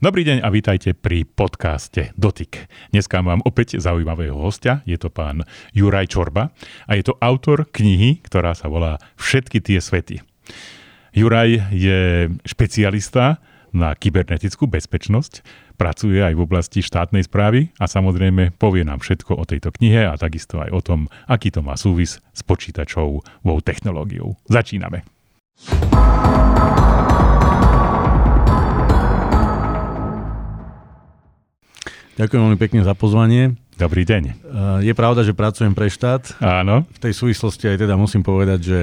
Dobrý deň a vítajte pri podcaste Dotyk. Dneska mám opäť zaujímavého hostia, je to pán Juraj Čorba a je to autor knihy, ktorá sa volá Všetky tie svety. Juraj je špecialista na kybernetickú bezpečnosť, pracuje aj v oblasti štátnej správy a samozrejme povie nám všetko o tejto knihe a takisto aj o tom, aký to má súvis s počítačovou technológiou. Začíname. Ďakujem veľmi pekne za pozvanie. Dobrý deň. Eh, je pravda, že pracujem pre štát. Áno. V tej súvislosti aj teda musím povedať, že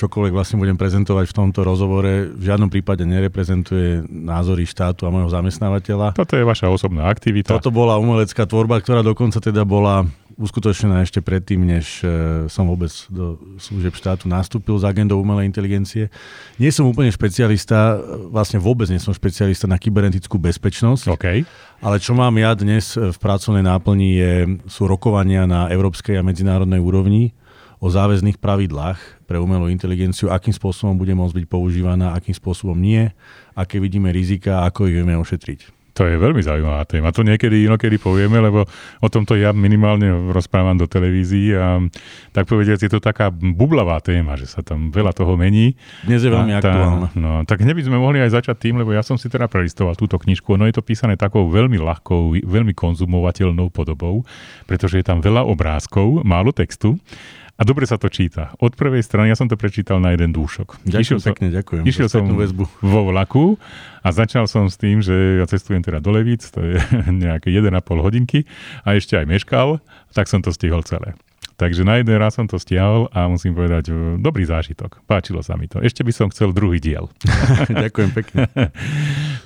čokoľvek vlastne budem prezentovať v tomto rozhovore, v žiadnom prípade nereprezentuje názory štátu a môjho zamestnávateľa. Toto je vaša osobná aktivita. Toto bola umelecká tvorba, ktorá dokonca teda bola uskutočnená ešte predtým, než e, som vôbec do služieb štátu nastúpil s agendou umelej inteligencie. Nie som úplne špecialista, vlastne vôbec nie som špecialista na kybernetickú bezpečnosť, okay. ale čo mám ja dnes v pracovnej náplni je, sú rokovania na európskej a medzinárodnej úrovni o záväzných pravidlách pre umelú inteligenciu, akým spôsobom bude môcť byť používaná, akým spôsobom nie, aké vidíme rizika, ako ich vieme ošetriť. To je veľmi zaujímavá téma. To niekedy inokedy povieme, lebo o tomto ja minimálne rozprávam do televízií a tak povediac je to taká bublavá téma, že sa tam veľa toho mení. Dnes je veľmi tá, aktuálne. No, tak by sme mohli aj začať tým, lebo ja som si teda prelistoval túto knižku. Ono je to písané takou veľmi ľahkou, veľmi konzumovateľnou podobou, pretože je tam veľa obrázkov, málo textu a dobre sa to číta. Od prvej strany, ja som to prečítal na jeden dúšok. Ďakujem išiel pekne, som, ďakujem. Išiel som väzbu. vo vlaku a začal som s tým, že ja cestujem teda do Levíc, to je nejaké 1,5 hodinky a ešte aj meškal, tak som to stihol celé. Takže na jeden raz som to stiahol a musím povedať, e, dobrý zážitok. Páčilo sa mi to. Ešte by som chcel druhý diel. Ďakujem pekne.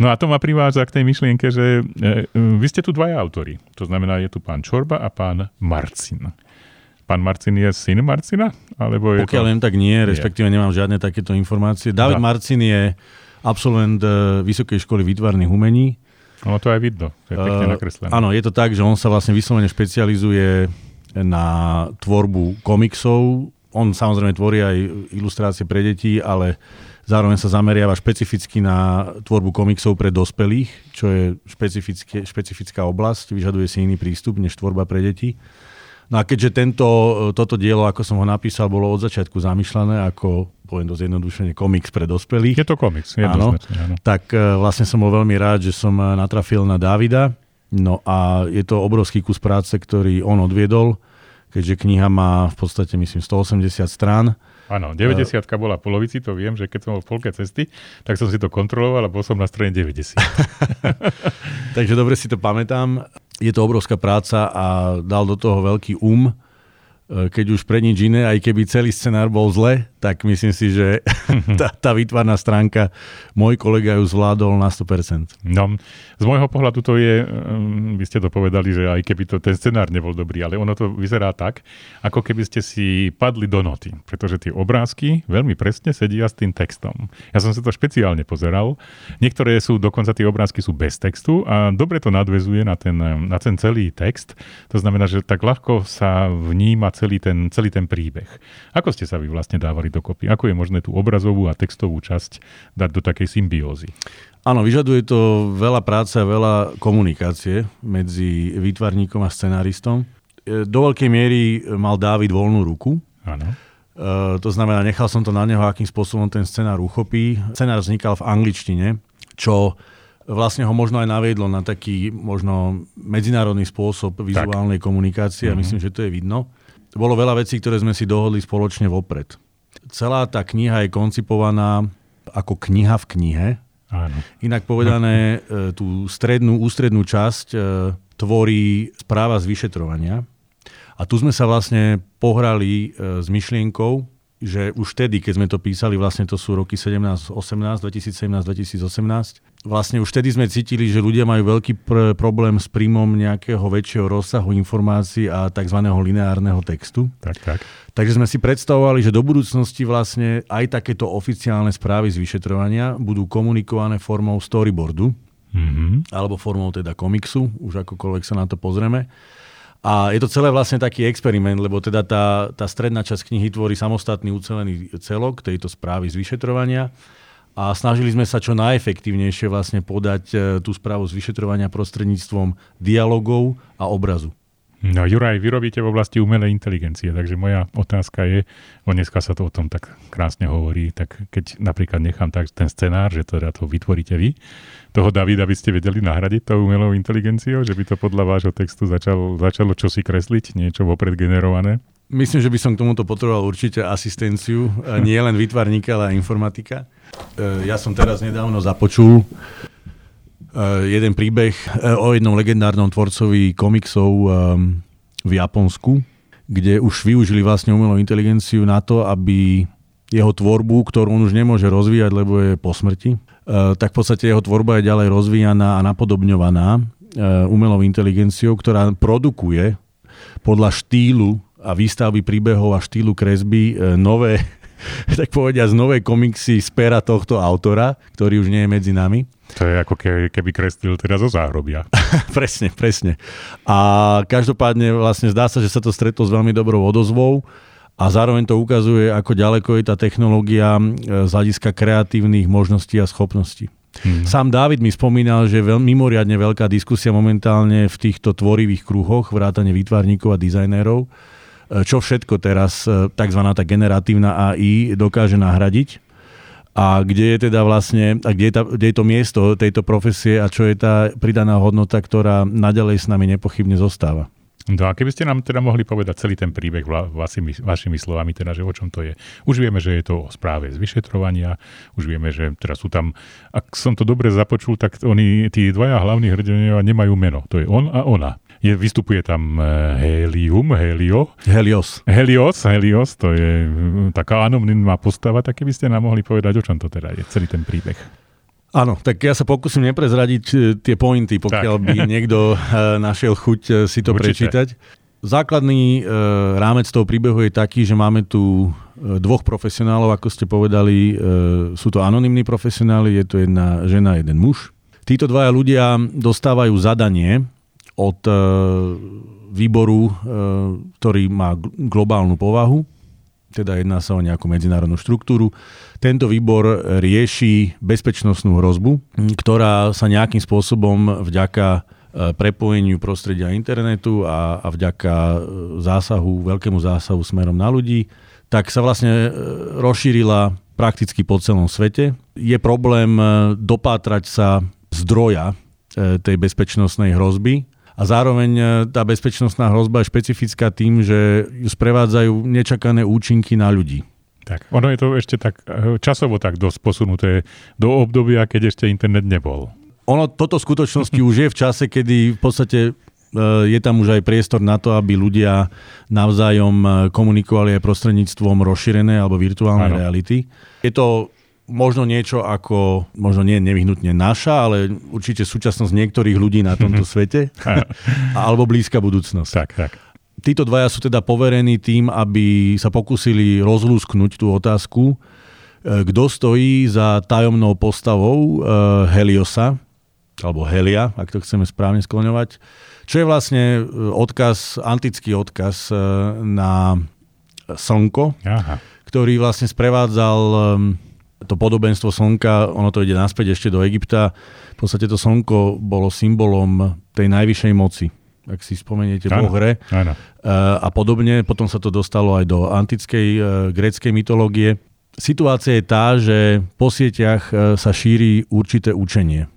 no a to ma privádza k tej myšlienke, že e, e, vy ste tu dvaja autory. To znamená, je tu pán Čorba a pán Marcin. Pán Marcin je syn Marcina? Alebo je Pokiaľ to... viem, tak nie, respektíve nemám žiadne takéto informácie. David da. Marcin je absolvent eh, Vysokej školy výtvarných umení. No to aj vidno, to je pekne uh, nakreslené. Áno, je to tak, že on sa vlastne vyslovene špecializuje na tvorbu komiksov. On samozrejme tvorí aj ilustrácie pre deti, ale zároveň sa zameriava špecificky na tvorbu komiksov pre dospelých, čo je špecifická oblasť, vyžaduje si iný prístup než tvorba pre deti. No a keďže tento, toto dielo, ako som ho napísal, bolo od začiatku zamýšľané ako, poviem dosť jednodušene, komiks pre dospelých. Je to komiks, áno, áno. Tak e, vlastne som bol veľmi rád, že som e, natrafil na Davida. No a je to obrovský kus práce, ktorý on odviedol, keďže kniha má v podstate, myslím, 180 strán. Áno, 90 bola polovici, to viem, že keď som bol v polke cesty, tak som si to kontroloval a bol som na strane 90. Takže dobre si to pamätám je to obrovská práca a dal do toho veľký um, keď už pre nič iné, aj keby celý scenár bol zle, tak myslím si, že tá, tá výtvarná stránka, môj kolega ju zvládol na 100%. No, z môjho pohľadu to je, mm, vy ste to povedali, že aj keby to, ten scenár nebol dobrý, ale ono to vyzerá tak, ako keby ste si padli do noty, pretože tie obrázky veľmi presne sedia s tým textom. Ja som sa to špeciálne pozeral. Niektoré sú, dokonca tie obrázky sú bez textu a dobre to nadvezuje na ten, na ten celý text. To znamená, že tak ľahko sa vníma celý ten, celý ten príbeh. Ako ste sa vy vlastne dávali dokopy? Ako je možné tú obrazovú a textovú časť dať do takej symbiózy? Áno, vyžaduje to veľa práce a veľa komunikácie medzi výtvarníkom a scenáristom. E, do veľkej miery mal Dávid voľnú ruku. Áno. Uh, to znamená, nechal som to na neho, akým spôsobom ten scenár uchopí. Scenár vznikal v angličtine, čo vlastne ho možno aj naviedlo na taký možno medzinárodný spôsob vizuálnej tak. komunikácie a mhm. myslím, že to je vidno. Bolo veľa vecí, ktoré sme si dohodli spoločne vopred. Celá tá kniha je koncipovaná ako kniha v knihe, Áno. Inak povedané, e, tú strednú, ústrednú časť e, tvorí správa z vyšetrovania. A tu sme sa vlastne pohrali e, s myšlienkou, že už vtedy, keď sme to písali, vlastne to sú roky 17, 18, 2017, 2018, vlastne už vtedy sme cítili, že ľudia majú veľký pr- problém s príjmom nejakého väčšieho rozsahu informácií a tzv. lineárneho textu. Tak, tak. Takže sme si predstavovali, že do budúcnosti vlastne aj takéto oficiálne správy z vyšetrovania budú komunikované formou storyboardu, mm-hmm. alebo formou teda komiksu, už akokoľvek sa na to pozrieme. A je to celé vlastne taký experiment, lebo teda tá, tá stredná časť knihy tvorí samostatný ucelený celok tejto správy z vyšetrovania. a snažili sme sa čo najefektívnejšie vlastne podať e, tú správu z vyšetrovania prostredníctvom dialogov a obrazu. No Juraj, vy robíte v oblasti umelej inteligencie, takže moja otázka je, o dneska sa to o tom tak krásne hovorí, tak keď napríklad nechám tak ten scenár, že teda to vytvoríte vy, toho Davida by ste vedeli nahradiť tou umelou inteligenciou, že by to podľa vášho textu začalo, začalo čosi kresliť, niečo vopred generované? Myslím, že by som k tomuto potreboval určite asistenciu, nie len výtvarníka, ale aj informatika. E, ja som teraz nedávno započul jeden príbeh eh, o jednom legendárnom tvorcovi komiksov ehm, v Japonsku, kde už využili vlastne umelú inteligenciu na to, aby jeho tvorbu, ktorú on už nemôže rozvíjať, lebo je po smrti, eh, tak v podstate jeho tvorba je ďalej rozvíjaná a napodobňovaná umelou inteligenciou, ktorá produkuje podľa štýlu a výstavby príbehov a štýlu kresby nové, tak povediať, nové komiksy z pera tohto autora, ktorý už nie je medzi nami. To je ako keby, keby kreslil teda zo záhrobia. presne, presne. A každopádne vlastne zdá sa, že sa to stretlo s veľmi dobrou odozvou a zároveň to ukazuje, ako ďaleko je tá technológia z hľadiska kreatívnych možností a schopností. Hmm. Sám Dávid mi spomínal, že veľ, mimoriadne veľká diskusia momentálne v týchto tvorivých kruhoch, vrátane výtvarníkov a dizajnérov, čo všetko teraz tzv. tá generatívna AI dokáže nahradiť a kde je teda vlastne, a kde je, tá, kde je to miesto tejto profesie a čo je tá pridaná hodnota, ktorá naďalej s nami nepochybne zostáva. No a keby ste nám teda mohli povedať celý ten príbeh vašimi, vašimi slovami, teda, že o čom to je. Už vieme, že je to o správe z vyšetrovania, už vieme, že teraz sú tam, ak som to dobre započul, tak oni, tí dvaja hlavní hrdinovia nemajú meno. To je on a ona. Je, vystupuje tam eh, Helium, Helio. Helios. Helios, Helios, to je hm, taká anonimná postava, tak keby ste nám mohli povedať, o čom to teda je, celý ten príbeh. Áno, tak ja sa pokúsim neprezradiť eh, tie pointy, pokiaľ tak. by niekto našiel chuť si to Určite. prečítať. Základný e, rámec toho príbehu je taký, že máme tu dvoch profesionálov, ako ste povedali, e, sú to anonimní profesionáli, je to jedna žena, jeden muž. Títo dvaja ľudia dostávajú zadanie od e, výboru, e, ktorý má globálnu povahu, teda jedná sa o nejakú medzinárodnú štruktúru. Tento výbor rieši bezpečnostnú hrozbu, ktorá sa nejakým spôsobom vďaka e, prepojeniu prostredia internetu a, a vďaka zásahu, veľkému zásahu smerom na ľudí, tak sa vlastne rozšírila prakticky po celom svete. Je problém dopátrať sa zdroja tej bezpečnostnej hrozby a zároveň e, tá bezpečnostná hrozba je špecifická tým, že ju sprevádzajú nečakané účinky na ľudí. Tak, ono je to ešte tak e, časovo tak dosť posunuté do obdobia, keď ešte internet nebol. Ono toto v skutočnosti už je v čase, kedy v podstate e, je tam už aj priestor na to, aby ľudia navzájom komunikovali aj prostredníctvom rozšírenej alebo virtuálnej ano. reality. Je to možno niečo ako, možno nie nevyhnutne naša, ale určite súčasnosť niektorých ľudí na tomto svete, alebo blízka budúcnosť. Tak, tak. Títo dvaja sú teda poverení tým, aby sa pokúsili rozlúsknuť tú otázku, e, kto stojí za tajomnou postavou e, Heliosa, alebo Helia, ak to chceme správne skloňovať, čo je vlastne e, odkaz, antický odkaz na slnko, Aha. ktorý vlastne sprevádzal to podobenstvo slnka, ono to ide naspäť ešte do Egypta. V podstate to slnko bolo symbolom tej najvyššej moci ak si spomeniete, Boh hre a podobne. Potom sa to dostalo aj do antickej uh, gréckej mytológie. Situácia je tá, že po sieťach uh, sa šíri určité učenie.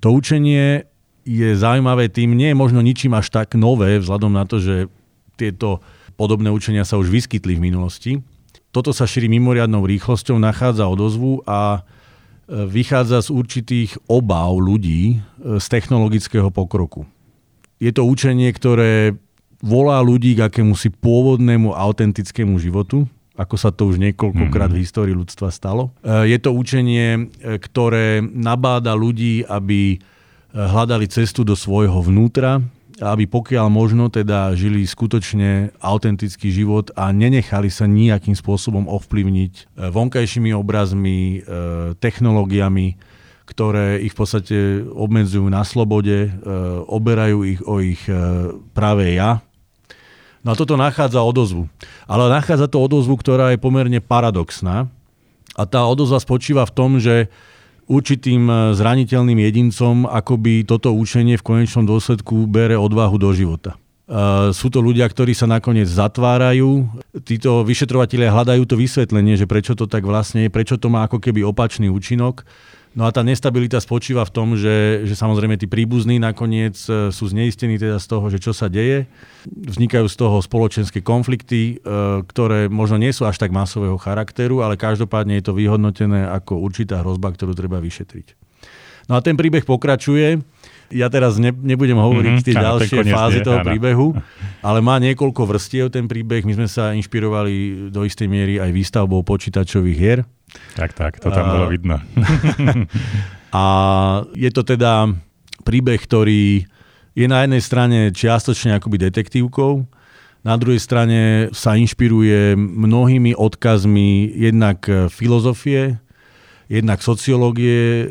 To učenie je zaujímavé tým, nie je možno ničím až tak nové, vzhľadom na to, že tieto podobné učenia sa už vyskytli v minulosti, toto sa šíri mimoriadnou rýchlosťou, nachádza odozvu a e, vychádza z určitých obáv ľudí e, z technologického pokroku. Je to učenie, ktoré volá ľudí k akémusi pôvodnému autentickému životu, ako sa to už niekoľkokrát mm-hmm. v histórii ľudstva stalo. E, je to učenie, ktoré nabáda ľudí, aby hľadali cestu do svojho vnútra, aby pokiaľ možno teda žili skutočne autentický život a nenechali sa nejakým spôsobom ovplyvniť e, vonkajšími obrazmi, e, technológiami, ktoré ich v podstate obmedzujú na slobode, e, oberajú ich o ich práve ja. No a toto nachádza odozvu. Ale nachádza to odozvu, ktorá je pomerne paradoxná. A tá odozva spočíva v tom, že určitým e, zraniteľným jedincom akoby toto učenie v konečnom dôsledku bere odvahu do života. Uh, sú to ľudia, ktorí sa nakoniec zatvárajú. Títo vyšetrovateľia hľadajú to vysvetlenie, že prečo to tak vlastne je, prečo to má ako keby opačný účinok. No a tá nestabilita spočíva v tom, že, že samozrejme tí príbuzní nakoniec e, sú zneistení teda z toho, že čo sa deje. Vznikajú z toho spoločenské konflikty, e, ktoré možno nie sú až tak masového charakteru, ale každopádne je to vyhodnotené ako určitá hrozba, ktorú treba vyšetriť. No a ten príbeh pokračuje. Ja teraz ne, nebudem hovoriť mm-hmm, tie ďalšie fázy toho áno. príbehu, ale má niekoľko vrstiev ten príbeh. My sme sa inšpirovali do istej miery aj výstavbou počítačových hier. Tak, tak, to tam a... bolo vidno. a je to teda príbeh, ktorý je na jednej strane čiastočne akoby detektívkou, na druhej strane sa inšpiruje mnohými odkazmi jednak filozofie, jednak sociológie, eh,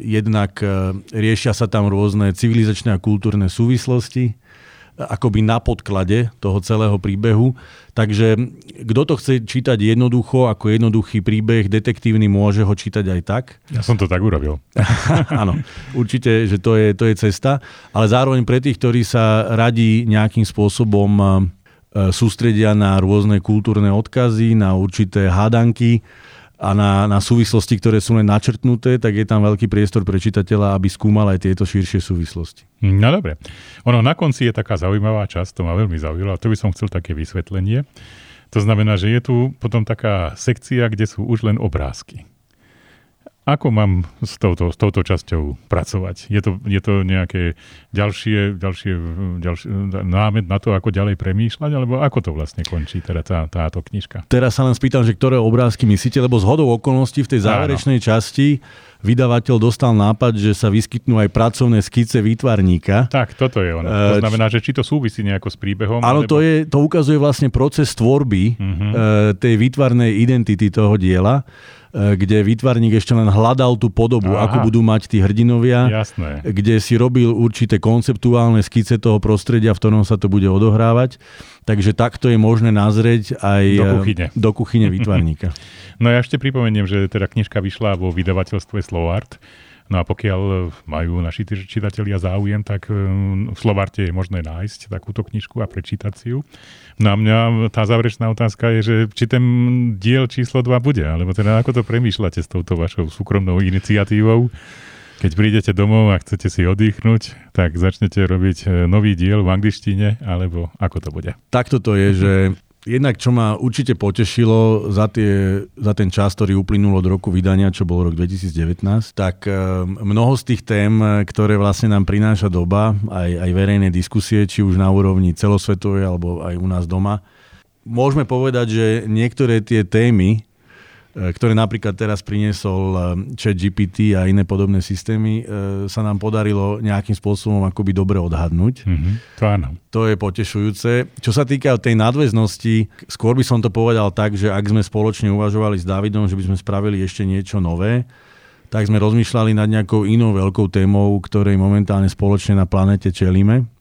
jednak eh, riešia sa tam rôzne civilizačné a kultúrne súvislosti akoby na podklade toho celého príbehu. Takže kto to chce čítať jednoducho, ako jednoduchý príbeh, detektívny, môže ho čítať aj tak. Ja som to tak urobil. Áno, určite, že to je, to je cesta. Ale zároveň pre tých, ktorí sa radí nejakým spôsobom e, sústredia na rôzne kultúrne odkazy, na určité hádanky, a na, na súvislosti, ktoré sú len načrtnuté, tak je tam veľký priestor pre čitateľa, aby skúmal aj tieto širšie súvislosti. No dobre. Ono na konci je taká zaujímavá časť, to ma veľmi zaujalo, a to by som chcel také vysvetlenie. To znamená, že je tu potom taká sekcia, kde sú už len obrázky. Ako mám s touto, s touto časťou pracovať? Je to, je to nejaké ďalšie, ďalšie, ďalšie námed na to, ako ďalej premýšľať, alebo ako to vlastne končí teda tá, táto knižka? Teraz sa len spýtam, že ktoré obrázky myslíte, lebo z hodou okolností v tej záverečnej Áno. časti vydavateľ dostal nápad, že sa vyskytnú aj pracovné skice výtvarníka. Tak, toto je ono. To znamená, že či to súvisí nejako s príbehom? Áno, alebo... to, je, to ukazuje vlastne proces tvorby uh-huh. tej výtvarnej identity toho diela. E, kde výtvarník ešte len hľadal tú podobu, Aha. ako budú mať tí hrdinovia, Jasné. kde si robil určité konceptuálne skice toho prostredia, v ktorom sa to bude odohrávať. Takže takto je možné nazrieť aj do kuchyne, do kuchyne výtvarníka. no ja ešte pripomeniem, že teda knižka vyšla vo vydavateľstve Slovart No a pokiaľ e, majú naši čitatelia záujem, tak e, v Slovarte je možné nájsť takúto knižku a prečítať si ju. No a mňa tá záverečná otázka je, že či ten diel číslo 2 bude, alebo teda ako to premýšľate s touto vašou súkromnou iniciatívou? Keď prídete domov a chcete si oddychnúť, tak začnete robiť e, nový diel v angličtine, alebo ako to bude? Takto to je, že Jednak, čo ma určite potešilo za, tie, za ten čas, ktorý uplynul od roku vydania, čo bol rok 2019, tak eh, mnoho z tých tém, ktoré vlastne nám prináša doba, aj, aj verejné diskusie, či už na úrovni celosvetovej, alebo aj u nás doma, môžeme povedať, že niektoré tie témy, ktoré napríklad teraz priniesol e, chat GPT a iné podobné systémy, e, sa nám podarilo nejakým spôsobom akoby dobre odhadnúť. Mm-hmm, to áno. To je potešujúce. Čo sa týka tej nadväznosti, skôr by som to povedal tak, že ak sme spoločne uvažovali s Davidom, že by sme spravili ešte niečo nové, tak sme rozmýšľali nad nejakou inou veľkou témou, ktorej momentálne spoločne na planete čelíme.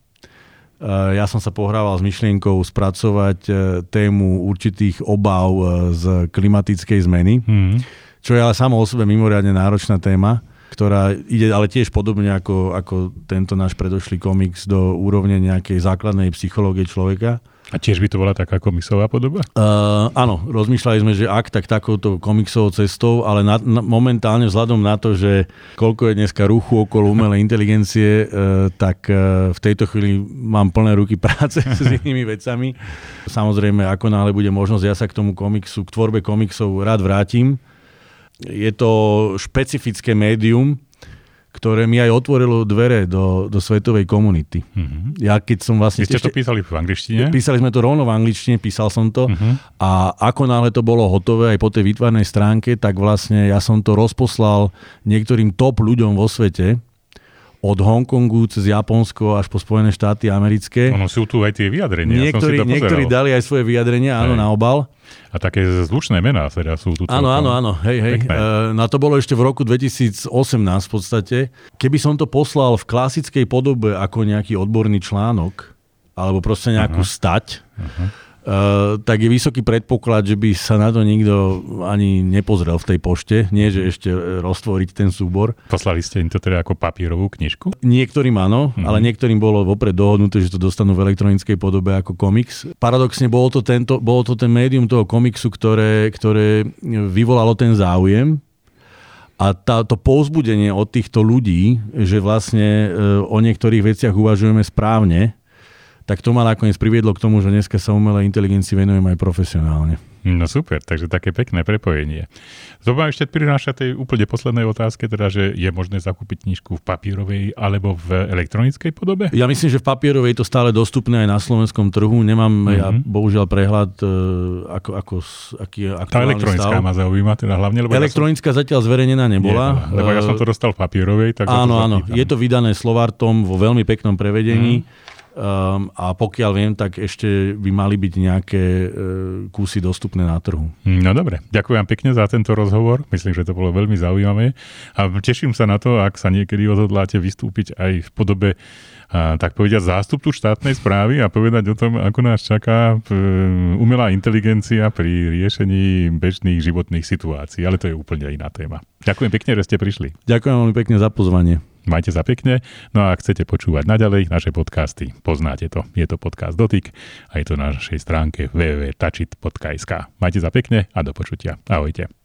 Ja som sa pohrával s myšlienkou spracovať e, tému určitých obav e, z klimatickej zmeny, mm. čo je ale samo o sebe mimoriadne náročná téma, ktorá ide ale tiež podobne ako, ako tento náš predošlý komiks do úrovne nejakej základnej psychológie človeka. A tiež by to bola taká komiksová podoba? Uh, áno, rozmýšľali sme, že ak, tak takouto komiksovou cestou, ale na, na, momentálne vzhľadom na to, že koľko je dneska ruchu okolo umelej inteligencie, uh, tak uh, v tejto chvíli mám plné ruky práce s inými vecami. Samozrejme, ako náhle bude možnosť, ja sa k tomu komiksu, k tvorbe komiksov rád vrátim. Je to špecifické médium, ktoré mi aj otvorilo dvere do, do svetovej komunity. Uh-huh. Ja keď som vlastne... Vy ste ešte, to písali v angličtine? Písali sme to rovno v angličtine, písal som to uh-huh. a ako náhle to bolo hotové aj po tej výtvarnej stránke, tak vlastne ja som to rozposlal niektorým top ľuďom vo svete, od Hongkongu cez Japonsko až po Spojené štáty americké. Ono sú tu aj tie vyjadrenia. Niektorí, ja niektorí dali aj svoje vyjadrenia, áno, na obal. A také zlučné mená teda sú tu. Áno, áno, áno, hej, hej. E, na to bolo ešte v roku 2018 v podstate. Keby som to poslal v klasickej podobe ako nejaký odborný článok, alebo proste nejakú uh-huh. stať, uh-huh. Tak je vysoký predpoklad, že by sa na to nikto ani nepozrel v tej pošte. Nie, že ešte roztvoriť ten súbor. Poslali ste im to teda ako papierovú knižku? Niektorým áno, mm. ale niektorým bolo vopred dohodnuté, že to dostanú v elektronickej podobe ako komiks. Paradoxne bolo to, tento, bolo to ten médium toho komiksu, ktoré, ktoré vyvolalo ten záujem a tá, to povzbudenie od týchto ľudí, že vlastne e, o niektorých veciach uvažujeme správne, tak to ma nakoniec priviedlo k tomu, že dneska sa umelej inteligencii venujem aj profesionálne. No super, takže také pekné prepojenie. Ma ešte prináša tej úplne poslednej otázke, teda, že je možné zakúpiť knižku v papierovej alebo v elektronickej podobe? Ja myslím, že v papierovej je to stále dostupné aj na slovenskom trhu. Nemám mm-hmm. ja bohužiaľ prehľad, e, ako, ako, aký je Tá elektronická stav. ma zaujíma, teda hlavne, lebo Elektronická ja som... zatiaľ zverejnená nebola. Nie, lebo ja som to dostal v papierovej. Tak áno, áno, je to vydané Slovartom vo veľmi peknom prevedení. Mm Um, a pokiaľ viem, tak ešte by mali byť nejaké uh, kusy dostupné na trhu. No dobre, ďakujem pekne za tento rozhovor. Myslím, že to bolo veľmi zaujímavé. A teším sa na to, ak sa niekedy odhodláte vystúpiť aj v podobe a, tak povediať zástupcu štátnej správy a povedať o tom, ako nás čaká umelá inteligencia pri riešení bežných životných situácií. Ale to je úplne iná téma. Ďakujem pekne, že ste prišli. Ďakujem veľmi pekne za pozvanie. Majte sa pekne. No a ak chcete počúvať naďalej naše podcasty, poznáte to. Je to podcast Dotyk a je to na našej stránke www.tačit.sk. Majte sa pekne a do počutia. Ahojte.